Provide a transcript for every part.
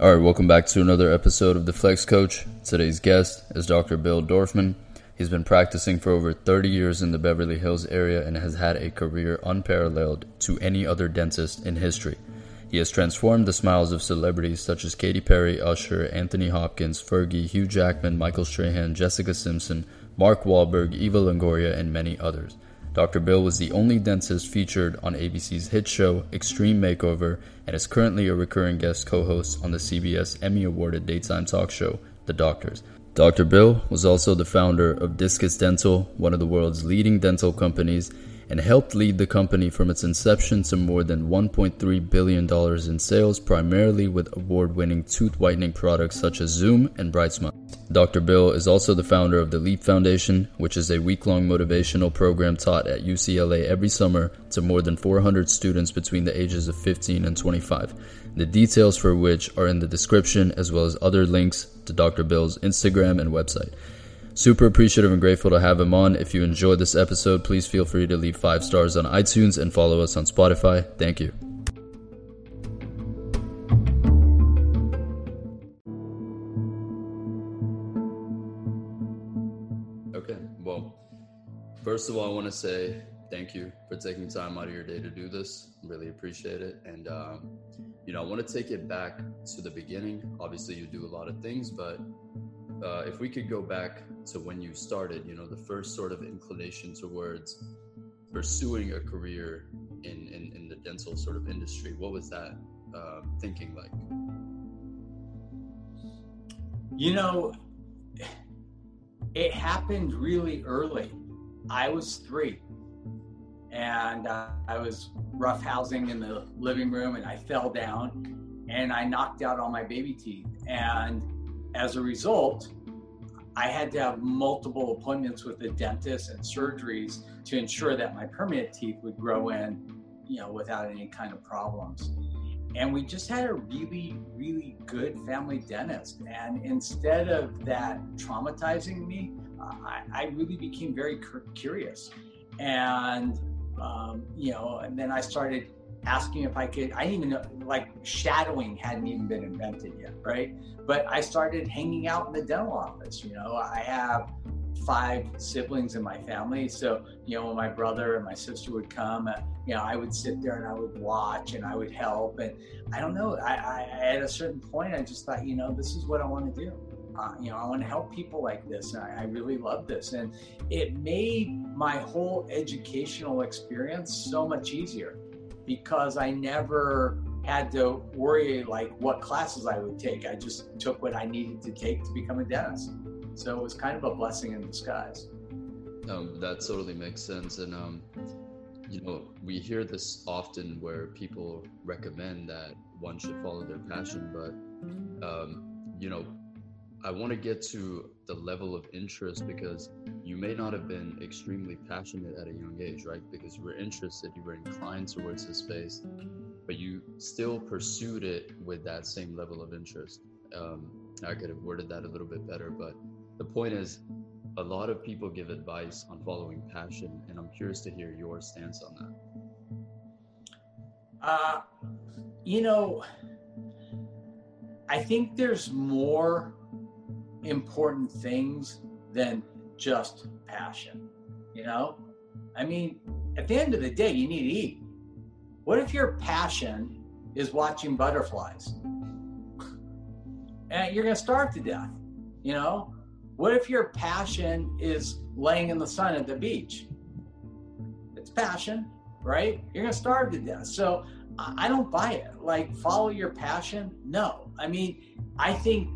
All right, welcome back to another episode of The Flex Coach. Today's guest is Dr. Bill Dorfman. He's been practicing for over 30 years in the Beverly Hills area and has had a career unparalleled to any other dentist in history. He has transformed the smiles of celebrities such as Katy Perry, Usher, Anthony Hopkins, Fergie, Hugh Jackman, Michael Strahan, Jessica Simpson, Mark Wahlberg, Eva Longoria, and many others. Dr. Bill was the only dentist featured on ABC's hit show Extreme Makeover and is currently a recurring guest co host on the CBS Emmy awarded daytime talk show, The Doctors. Dr. Bill was also the founder of Discus Dental, one of the world's leading dental companies, and helped lead the company from its inception to more than $1.3 billion in sales, primarily with award winning tooth whitening products such as Zoom and BriteSmile. Dr. Bill is also the founder of the LEAP Foundation, which is a week long motivational program taught at UCLA every summer to more than 400 students between the ages of 15 and 25. The details for which are in the description, as well as other links to Dr. Bill's Instagram and website. Super appreciative and grateful to have him on. If you enjoyed this episode, please feel free to leave five stars on iTunes and follow us on Spotify. Thank you. Well, first of all, I want to say thank you for taking time out of your day to do this. Really appreciate it. And, um, you know, I want to take it back to the beginning. Obviously, you do a lot of things, but uh, if we could go back to when you started, you know, the first sort of inclination towards pursuing a career in, in, in the dental sort of industry, what was that uh, thinking like? You know, it happened really early. I was three and uh, I was roughhousing in the living room and I fell down and I knocked out all my baby teeth. And as a result, I had to have multiple appointments with the dentist and surgeries to ensure that my permanent teeth would grow in, you know, without any kind of problems. And we just had a really, really good family dentist. And instead of that traumatizing me, I, I really became very curious. And, um, you know, and then I started asking if I could, I didn't even know, like shadowing hadn't even been invented yet, right? But I started hanging out in the dental office. You know, I have five siblings in my family. So, you know, when my brother and my sister would come, uh, you know, I would sit there and I would watch and I would help. And I don't know, I, I at a certain point, I just thought, you know, this is what I want to do. Uh, you know, I want to help people like this. And I, I really love this. And it made my whole educational experience so much easier because I never had to worry like what classes I would take. I just took what I needed to take to become a dentist. So it was kind of a blessing in disguise. Um, that totally makes sense. And, um, you know, we hear this often where people recommend that one should follow their passion, but, um, you know, I want to get to the level of interest because you may not have been extremely passionate at a young age, right? Because you were interested, you were inclined towards the space, but you still pursued it with that same level of interest. Um, I could have worded that a little bit better, but the point is, a lot of people give advice on following passion, and I'm curious to hear your stance on that. Uh, you know, I think there's more important things than just passion. You know, I mean, at the end of the day, you need to eat. What if your passion is watching butterflies? And you're going to starve to death. You know, what if your passion is laying in the sun at the beach? It's passion, right? You're going to starve to death. So I don't buy it. Like, follow your passion? No. I mean, I think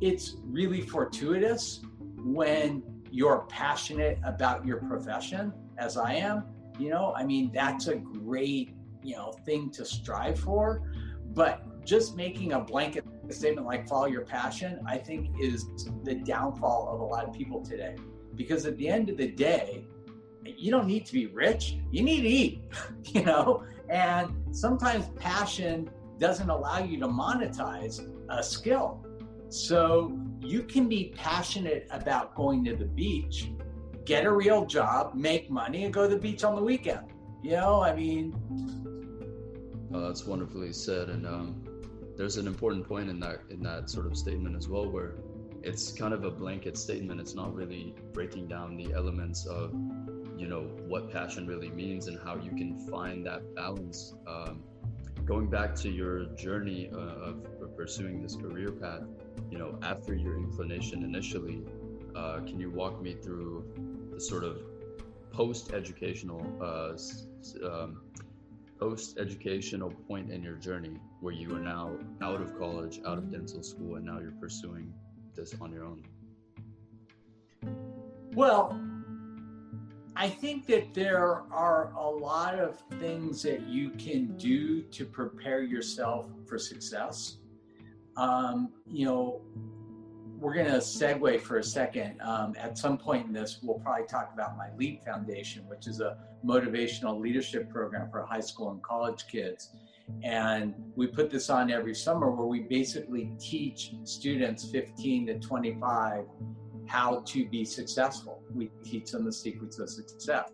it's really fortuitous when you're passionate about your profession, as I am. You know, I mean, that's a great, you know, thing to strive for. But just making a blanket statement like follow your passion, I think is the downfall of a lot of people today. Because at the end of the day, you don't need to be rich, you need to eat, you know? And sometimes passion doesn't allow you to monetize a skill. So you can be passionate about going to the beach, get a real job, make money, and go to the beach on the weekend. You know, I mean. Oh, that's wonderfully said. And um, there's an important point in that in that sort of statement as well, where it's kind of a blanket statement. It's not really breaking down the elements of you know what passion really means and how you can find that balance. Um, going back to your journey uh, of pursuing this career path, you know, after your inclination initially, uh, can you walk me through the sort of post-educational uh, um, post-educational point in your journey where you are now out of college, out of dental school, and now you're pursuing this on your own? Well, I think that there are a lot of things that you can do to prepare yourself for success. Um, you know, we're going to segue for a second. Um, at some point in this, we'll probably talk about my LEAP Foundation, which is a motivational leadership program for high school and college kids. And we put this on every summer where we basically teach students 15 to 25 how to be successful. We teach them the secrets of success.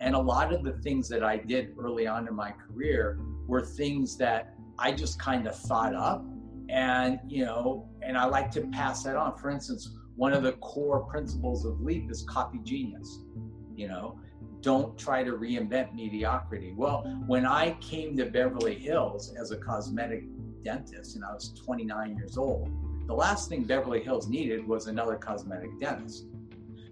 And a lot of the things that I did early on in my career were things that I just kind of thought up and you know and i like to pass that on. For instance one of the core principles of leap is copy genius you know? Don't try to reinvent mediocrity. Well when i came to beverly hills as a cosmetic dentist and i was 29 years old the last thing beverly hills needed was another cosmetic dentist.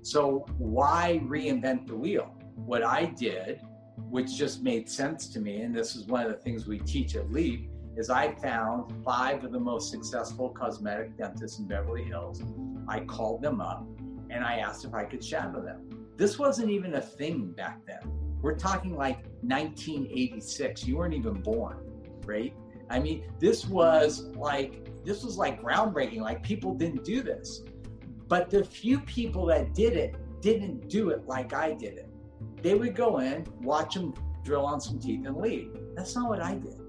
So why reinvent the wheel? What i did which just made sense to me and this is one of the things we teach at leap is I found five of the most successful cosmetic dentists in Beverly Hills. I called them up and I asked if I could shadow them. This wasn't even a thing back then. We're talking like 1986. You weren't even born, right? I mean, this was like this was like groundbreaking. Like people didn't do this. But the few people that did it didn't do it like I did it. They would go in, watch them drill on some teeth and leave. That's not what I did.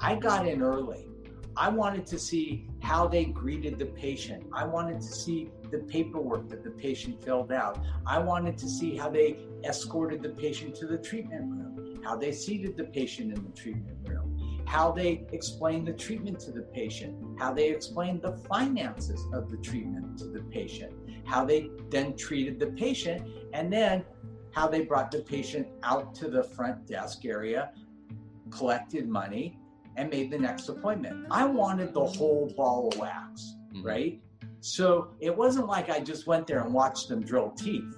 I got in early. I wanted to see how they greeted the patient. I wanted to see the paperwork that the patient filled out. I wanted to see how they escorted the patient to the treatment room, how they seated the patient in the treatment room, how they explained the treatment to the patient, how they explained the finances of the treatment to the patient, how they then treated the patient, and then how they brought the patient out to the front desk area, collected money, and made the next appointment. I wanted the whole ball of wax, mm-hmm. right? So it wasn't like I just went there and watched them drill teeth.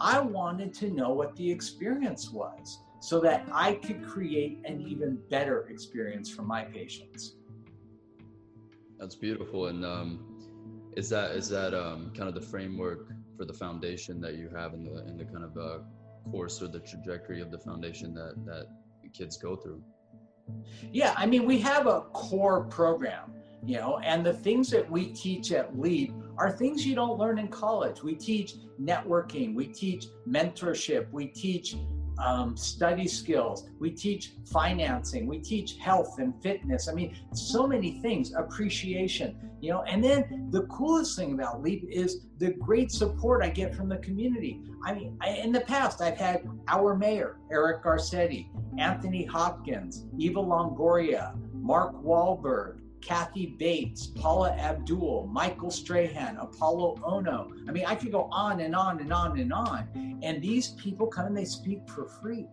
I wanted to know what the experience was so that I could create an even better experience for my patients. That's beautiful. And um, is that is that um, kind of the framework for the foundation that you have in the in the kind of uh, course or the trajectory of the foundation that that kids go through? Yeah, I mean, we have a core program, you know, and the things that we teach at LEAP are things you don't learn in college. We teach networking, we teach mentorship, we teach um, study skills, we teach financing, we teach health and fitness. I mean, so many things, appreciation, you know. And then the coolest thing about LEAP is the great support I get from the community. I mean, I, in the past, I've had our mayor, Eric Garcetti, Anthony Hopkins, Eva Longoria, Mark Wahlberg, Kathy Bates, Paula Abdul, Michael Strahan, Apolo Ohno. I mean, I could go on and on and on and on. And these people come and they speak for free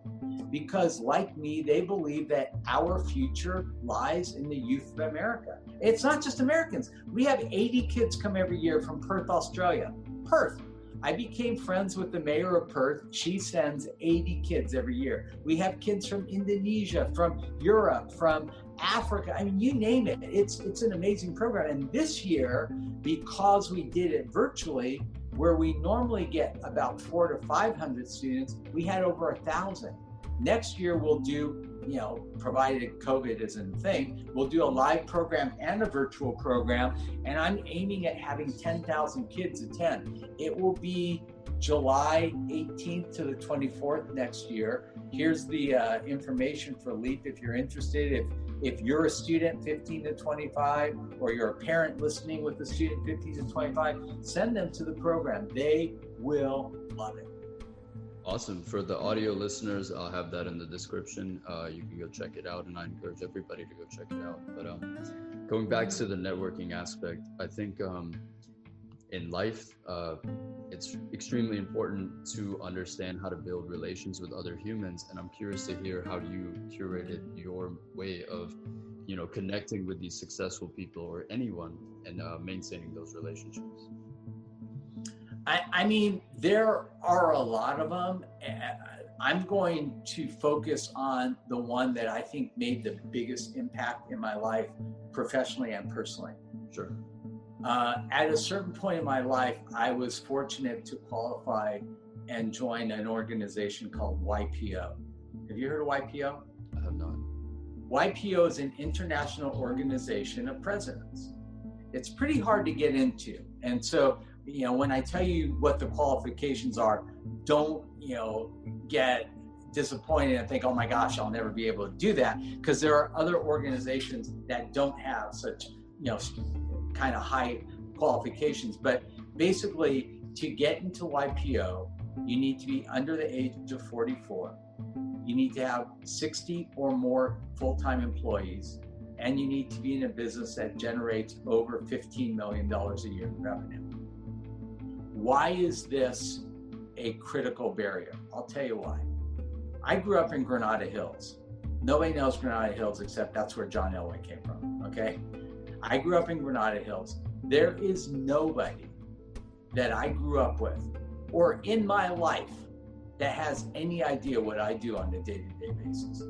because, like me, they believe that our future lies in the youth of America. It's not just Americans. We have 80 kids come every year from Perth, Australia. Perth, I became friends with the mayor of Perth. She sends 80 kids every year. We have kids from Indonesia, from Europe, from Africa. I mean, you name it. It's it's an amazing program. And this year, because we did it virtually, where we normally get about four to 500 students, we had over a thousand. Next year, we'll do, you know, provided COVID isn't a thing, we'll do a live program and a virtual program. And I'm aiming at having 10,000 kids attend. It will be July 18th to the 24th next year. Here's the uh, information for LEAP if you're interested. If if you're a student 15 to 25 or you're a parent listening with a student 15 to 25, send them to the program. They will love it. Awesome. For the audio listeners, I'll have that in the description. Uh, you can go check it out, and I encourage everybody to go check it out. But um, going back to the networking aspect, I think um, in life, uh, it's extremely important to understand how to build relations with other humans. And I'm curious to hear how you curated your way of, you know, connecting with these successful people or anyone and uh, maintaining those relationships. I, I mean, there are a lot of them. I'm going to focus on the one that I think made the biggest impact in my life, professionally and personally. Sure. Uh, at a certain point in my life, I was fortunate to qualify and join an organization called YPO. Have you heard of YPO? I have not. YPO is an international organization of presidents. It's pretty hard to get into. And so you know, when I tell you what the qualifications are, don't, you know, get disappointed and think, oh my gosh, I'll never be able to do that. Because there are other organizations that don't have such, you know, kind of high qualifications. But basically, to get into YPO, you need to be under the age of 44. You need to have 60 or more full time employees. And you need to be in a business that generates over $15 million a year in revenue. Why is this a critical barrier? I'll tell you why. I grew up in Granada Hills. Nobody knows Granada Hills except that's where John Elway came from, okay? I grew up in Granada Hills. There is nobody that I grew up with or in my life that has any idea what I do on a day to day basis.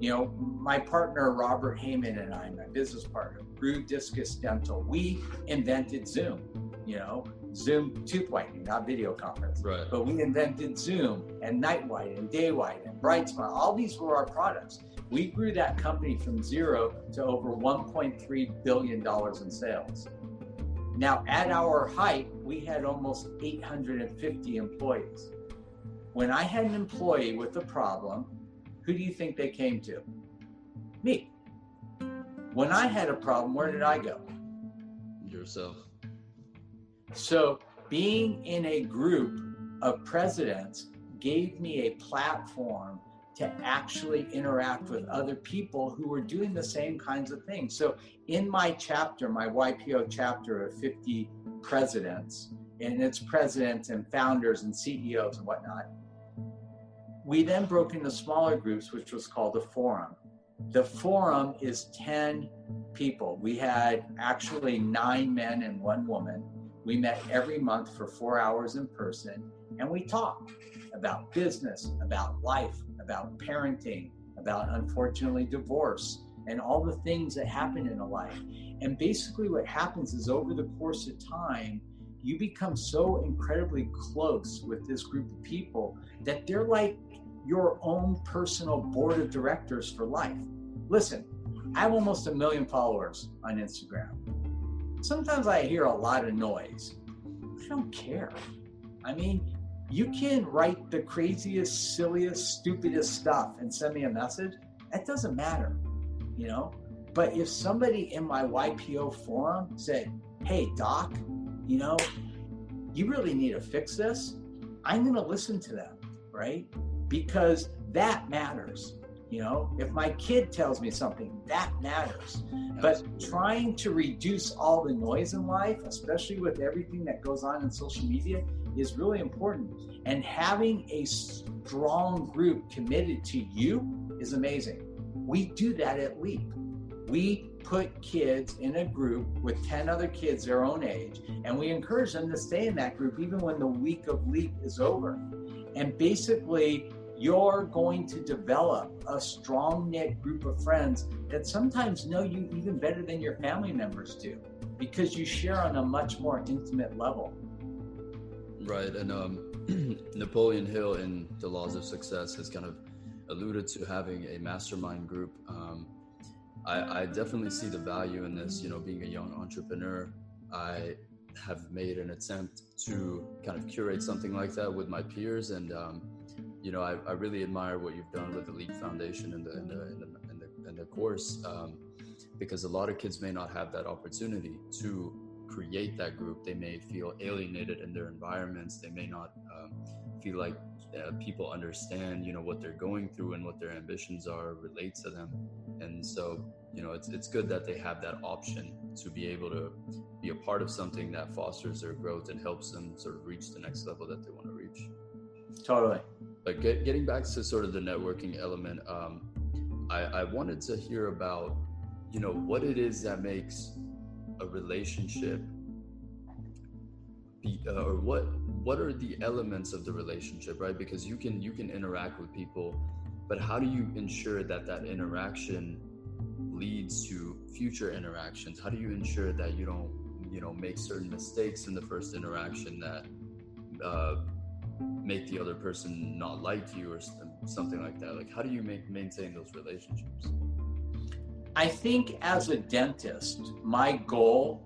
You know, my partner Robert Heyman and I, my business partner, grew Discus Dental. We invented Zoom, you know, Zoom tooth whitening, not video conference. Right. But we invented Zoom and Night White and Day White and BriteSmile. All these were our products. We grew that company from zero to over $1.3 billion in sales. Now, at our height, we had almost 850 employees. When I had an employee with a problem, who do you think they came to? Me. When I had a problem, where did I go? Yourself. So, being in a group of presidents gave me a platform to actually interact with other people who were doing the same kinds of things. So, in my chapter, my YPO chapter of 50 presidents, and its presidents and founders and CEOs and whatnot, we then broke into smaller groups, which was called a forum. The forum is 10 people. We had actually nine men and one woman we met every month for four hours in person and we talked about business, about life, about parenting, about unfortunately divorce, and all the things that happen in a life. And basically, what happens is over the course of time, you become so incredibly close with this group of people that they're like your own personal board of directors for life. Listen, I have almost a million followers on Instagram. Sometimes I hear a lot of noise. I don't care. I mean, you can write the craziest, silliest, stupidest stuff and send me a message. That doesn't matter, you know? But if somebody in my YPO forum said, hey, doc, you know, you really need to fix this, I'm going to listen to them, right? Because that matters. You know, if my kid tells me something, that matters. But trying to reduce all the noise in life, especially with everything that goes on in social media, is really important. And having a strong group committed to you is amazing. We do that at Leap. We put kids in a group with 10 other kids their own age, and we encourage them to stay in that group even when the week of Leap is over. And basically, you're going to develop a strong knit group of friends that sometimes know you even better than your family members do because you share on a much more intimate level. Right. And um, Napoleon Hill in The Laws of Success has kind of alluded to having a mastermind group. Um, I, I definitely see the value in this. You know, being a young entrepreneur, I have made an attempt to kind of curate something like that with my peers and um, you know, I, I really admire what you've done with the Leap Foundation and the in the, in the, in the, in the course um, because a lot of kids may not have that opportunity to create that group. They may feel alienated in their environments. They may not um, feel like uh, people understand you know what they're going through and what their ambitions are relate to them. And so you know it's it's good that they have that option to be able to be a part of something that fosters their growth and helps them sort of reach the next level that they want to reach. Totally. But get, getting back to sort of the networking element um, I, I wanted to hear about you know what it is that makes a relationship be, uh, or what what are the elements of the relationship right? Because you can you can interact with people but how do you ensure that that interaction leads to future interactions? How do you ensure that you don't you know make certain mistakes in the first interaction that uh, make the other person not like you or something like that? Like how do you make maintain those relationships i think as a dentist my goal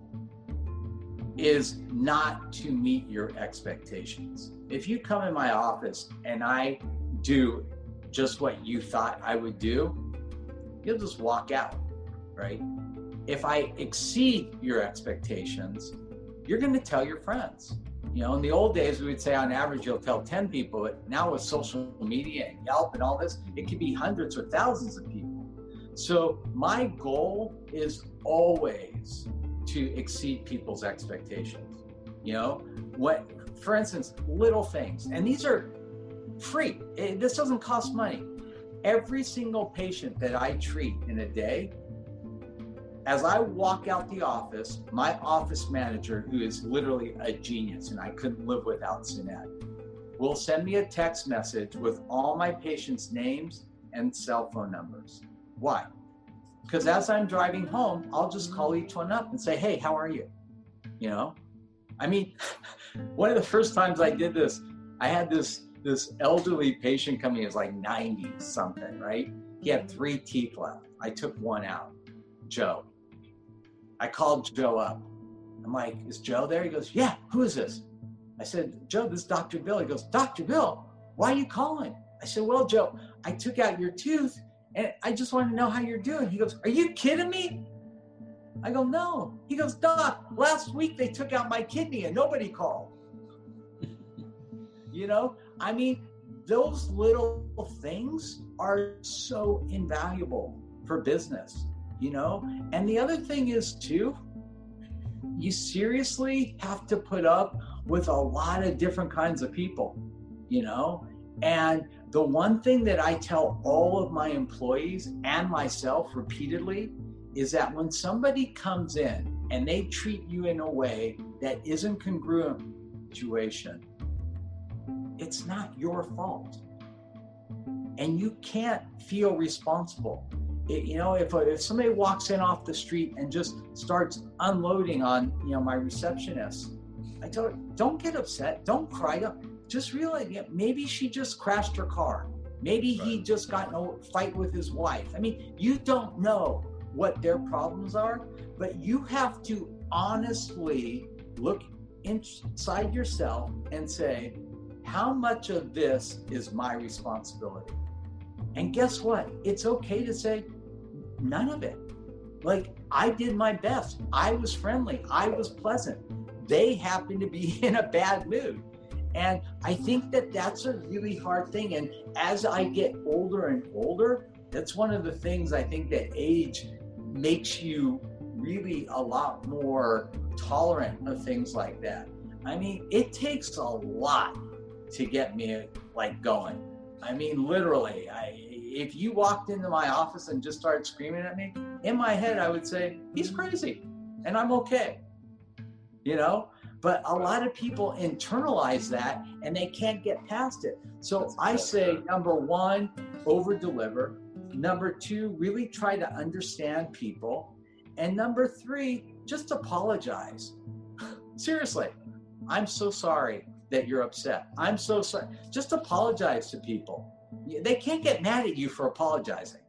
is not to meet your expectations. If you come in my office and I do just what you thought I would do, you'll just walk out, right? If I exceed your expectations, you're going to tell your friends. You know, in the old days, we would say on average you'll tell 10 people, but now with social media and Yelp and all this, it could be hundreds or thousands of people. So my goal is always to exceed people's expectations. You know, what, for instance, little things, and these are free. It, this doesn't cost money. Every single patient that I treat in a day, as I walk out the office, my office manager, who is literally a genius, and I couldn't live without Sunette, will send me a text message with all my patients' names and cell phone numbers. Why? Because as I'm driving home, I'll just call each one up and say, hey, how are you? You know? I mean, one of the first times I did this, I had this this elderly patient coming, he was like 90 something, right? He had three teeth left. I took one out. Joe. I called Joe up. I'm like, is Joe there? He goes, yeah, who is this? I said, Joe, this is Dr. Bill. He goes, Dr. Bill, why are you calling? I said, well, Joe, I took out your tooth and I just want to know how you're doing. He goes, Are you kidding me? I go, No. He goes, Doc, last week they took out my kidney and nobody called. you know, I mean, those little things are so invaluable for business, you know? And the other thing is, too, you seriously have to put up with a lot of different kinds of people, you know? And the one thing that I tell all of my employees and myself repeatedly is that when somebody comes in and they treat you in a way that isn't congruent situation, it's not your fault. And you can't feel responsible. It, you know, if, if somebody walks in off the street and just starts unloading on, you know, my receptionist, I tell her, don't get upset, don't cry, don't, just realize yeah, maybe she just crashed her car. Maybe right. he just got in a fight with his wife. I mean, you don't know what their problems are, but you have to honestly look inside yourself and say, how much of this is my responsibility? And guess what? It's okay to say, none of it. Like, I did my best. I was friendly. I was pleasant. They happened to be in a bad mood. And I think that that's a really hard thing. And as I get older and older, that's one of the things I think that age makes you really a lot more tolerant of things like that. I mean, it takes a lot to get me like going. I mean, literally, I, if you walked into my office and just started screaming at me, in my head, I would say, he's crazy and I'm okay. You know, but a lot of people internalize that and they can't get past it. So I say number one, over deliver. Number two, really try to understand people. And number three, just apologize. Seriously, I'm so sorry that you're upset. I'm so sorry. Just apologize to people. They can't get mad at you for apologizing.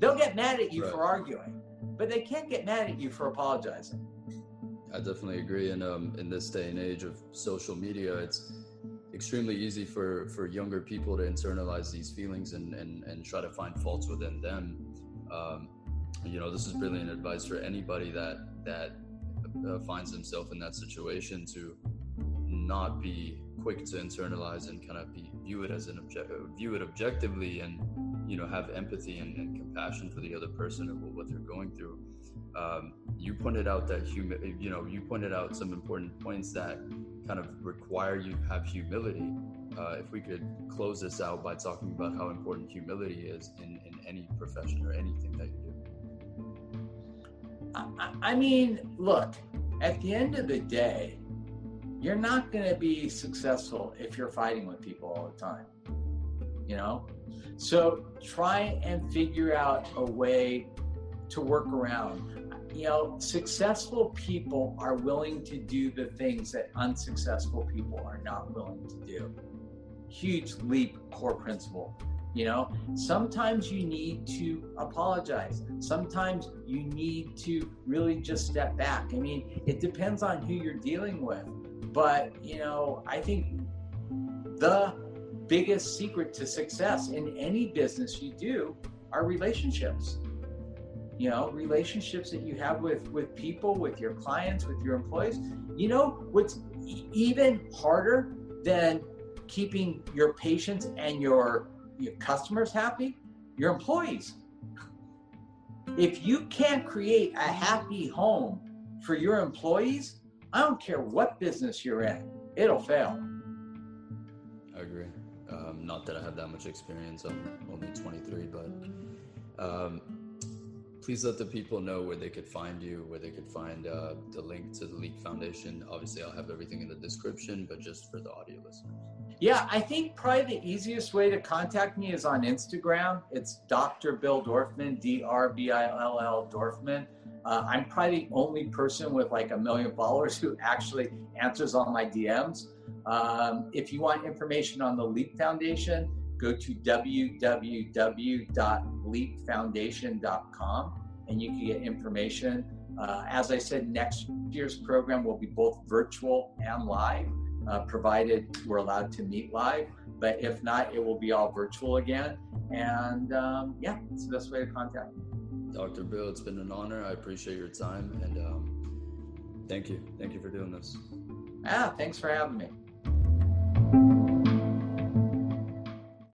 They'll get mad at you right. for arguing, but they can't get mad at you for apologizing. I definitely agree. And um, in this day and age of social media, it's extremely easy for, for younger people to internalize these feelings and, and, and try to find faults within them. Um, you know, this is brilliant advice for anybody that that uh, finds himself in that situation to not be quick to internalize and kind of be view it as an object view it objectively and you know have empathy and, and compassion for the other person and what they're going through um, you pointed out that humi- you know you pointed out some important points that kind of require you to have humility uh, if we could close this out by talking about how important humility is in, in any profession or anything that you do I, I mean look at the end of the day you're not going to be successful if you're fighting with people all the time. You know? So try and figure out a way to work around. You know, successful people are willing to do the things that unsuccessful people are not willing to do. Huge leap core principle. You know, sometimes you need to apologize. Sometimes you need to really just step back. I mean, it depends on who you're dealing with but, you know, I think the biggest secret to success in any business you do are relationships. You know, relationships that you have with with people, with your clients, with your employees. You know, what's even harder than keeping your patients and your your customers happy? Your employees. If you can't create a happy home for your employees, I don't care what business you're in, it'll fail. I agree. Um, not that I have that much experience. I'm only 23, but um, please let the people know where they could find you, where they could find uh, the link to the Leap Foundation. Obviously, I'll have everything in the description, but just for the audio listeners. Yeah, I think probably the easiest way to contact me is on Instagram. It's Dr. Bill Dorfman, D R B I L L Dorfman. Uh, I'm probably the only person with like a million followers who actually answers all my DMs. Um, if you want information on the Leap Foundation, go to www.leapfoundation.com and you can get information. Uh, as I said, next year's program will be both virtual and live, uh, provided we're allowed to meet live. But if not, it will be all virtual again. And um, yeah, it's the best way to contact me. Dr. Bill, it's been an honor. I appreciate your time and um, thank you. Thank you for doing this. Ah, thanks for having me.